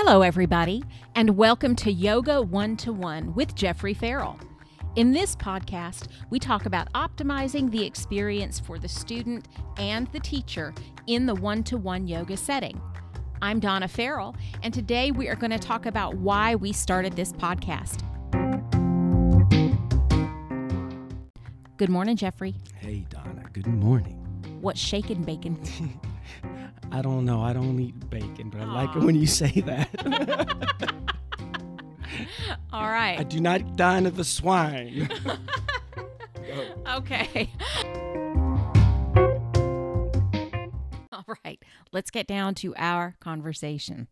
Hello, everybody, and welcome to Yoga One to One with Jeffrey Farrell. In this podcast, we talk about optimizing the experience for the student and the teacher in the one to one yoga setting. I'm Donna Farrell, and today we are going to talk about why we started this podcast. Good morning, Jeffrey. Hey, Donna. Good morning. What's shaking bacon? I don't know. I don't eat bacon, but I like it when you say that. All right. I do not dine of the swine. Okay. All right. Let's get down to our conversation.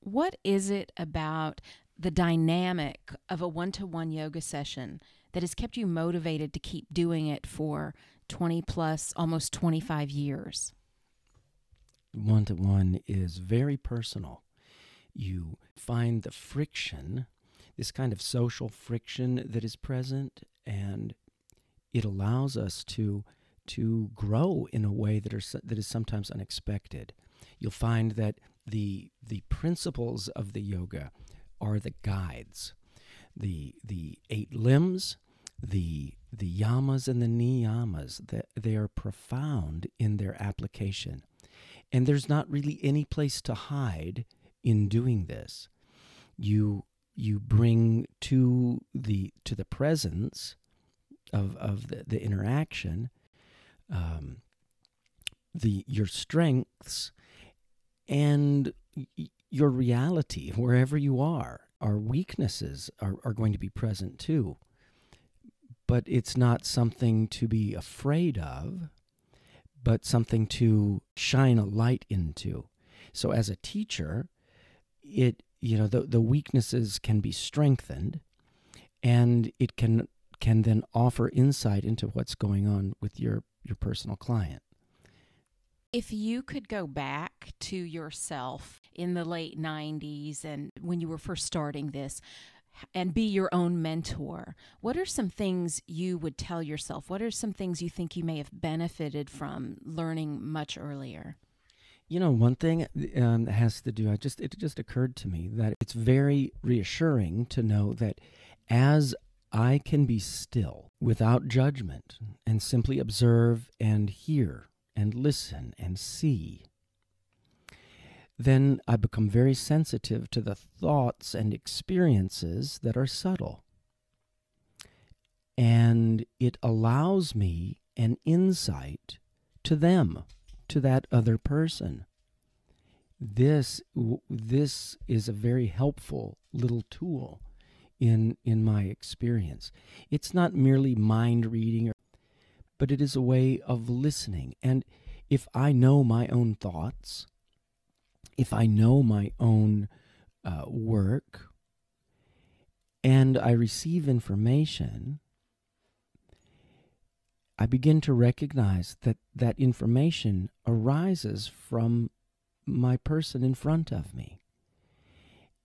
What is it about the dynamic of a one to one yoga session that has kept you motivated to keep doing it for 20 plus, almost 25 years? one to one is very personal. You find the friction, this kind of social friction that is present, and it allows us to to grow in a way that are that is sometimes unexpected. You'll find that the the principles of the yoga are the guides, the the eight limbs, the the yamas and the niyamas. That they are profound in their application, and there's not really any place to hide in doing this. You you bring to the to the presence of of the, the interaction um, the your strengths and your reality wherever you are. Our weaknesses are, are going to be present too. But it's not something to be afraid of, but something to shine a light into. So as a teacher, it you know the, the weaknesses can be strengthened and it can can then offer insight into what's going on with your your personal client. If you could go back to yourself in the late 90s and when you were first starting this and be your own mentor, what are some things you would tell yourself? What are some things you think you may have benefited from learning much earlier? You know, one thing um, has to do. I just it just occurred to me that it's very reassuring to know that as I can be still without judgment and simply observe and hear and listen and see, then I become very sensitive to the thoughts and experiences that are subtle. And it allows me an insight to them, to that other person. This, this is a very helpful little tool in, in my experience. It's not merely mind reading, but it is a way of listening. And if I know my own thoughts, if I know my own uh, work, and I receive information, I begin to recognize that that information arises from my person in front of me.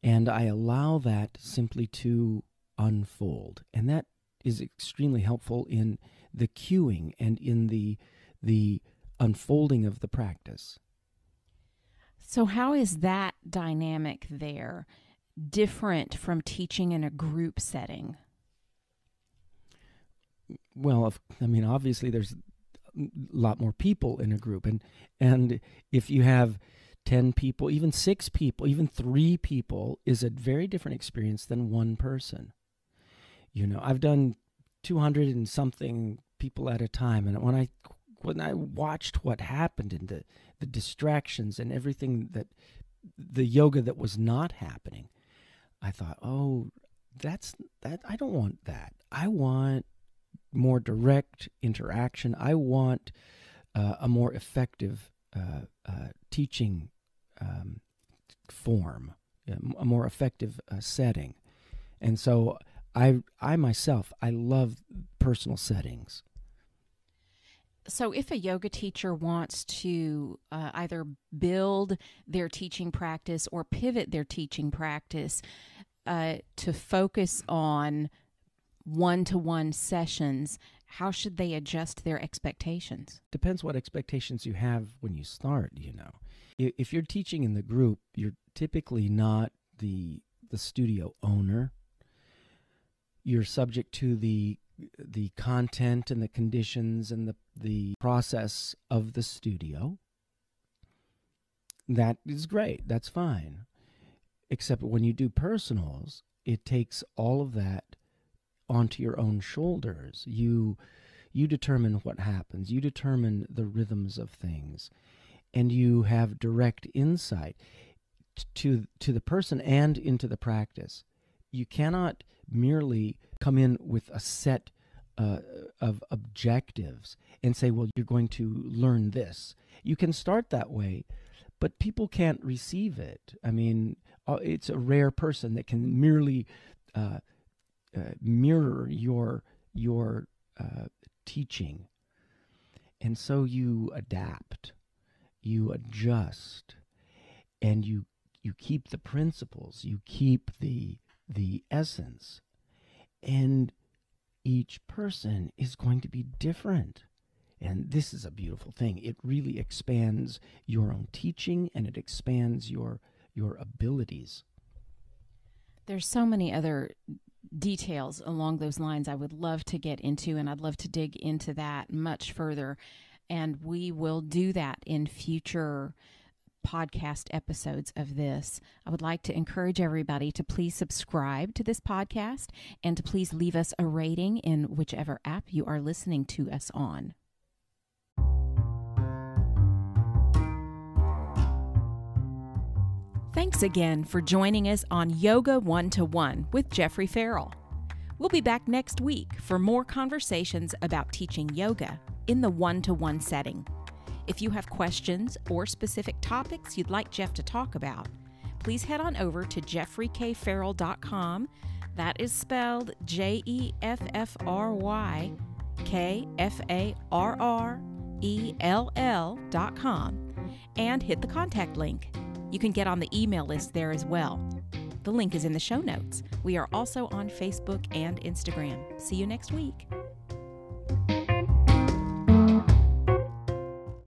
And I allow that simply to unfold. And that is extremely helpful in the cueing and in the, the unfolding of the practice. So, how is that dynamic there different from teaching in a group setting? Well, I mean, obviously, there's a lot more people in a group, and and if you have ten people, even six people, even three people, is a very different experience than one person. You know, I've done two hundred and something people at a time, and when I when I watched what happened and the the distractions and everything that the yoga that was not happening, I thought, oh, that's that. I don't want that. I want more direct interaction. I want uh, a more effective uh, uh, teaching um, form, a more effective uh, setting. And so I, I myself, I love personal settings. So, if a yoga teacher wants to uh, either build their teaching practice or pivot their teaching practice uh, to focus on one to one sessions, how should they adjust their expectations? Depends what expectations you have when you start, you know. If you're teaching in the group, you're typically not the the studio owner. You're subject to the the content and the conditions and the the process of the studio. That is great. That's fine. Except when you do personals, it takes all of that onto your own shoulders. You you determine what happens. You determine the rhythms of things, and you have direct insight to to the person and into the practice. You cannot merely come in with a set uh, of objectives and say, "Well, you're going to learn this." You can start that way, but people can't receive it. I mean, uh, it's a rare person that can merely uh, uh, mirror your your uh, teaching, and so you adapt, you adjust, and you you keep the principles, you keep the the essence, and each person is going to be different. And this is a beautiful thing. It really expands your own teaching and it expands your your abilities. There's so many other details along those lines I would love to get into, and I'd love to dig into that much further. And we will do that in future podcast episodes of this. I would like to encourage everybody to please subscribe to this podcast and to please leave us a rating in whichever app you are listening to us on. Thanks again for joining us on Yoga One to One with Jeffrey Farrell. We'll be back next week for more conversations about teaching yoga in the one to one setting. If you have questions or specific topics you'd like Jeff to talk about, please head on over to jeffreykfarrell.com. That is spelled J E F F R Y K F A R R E L L.com and hit the contact link. You can get on the email list there as well. The link is in the show notes. We are also on Facebook and Instagram. See you next week.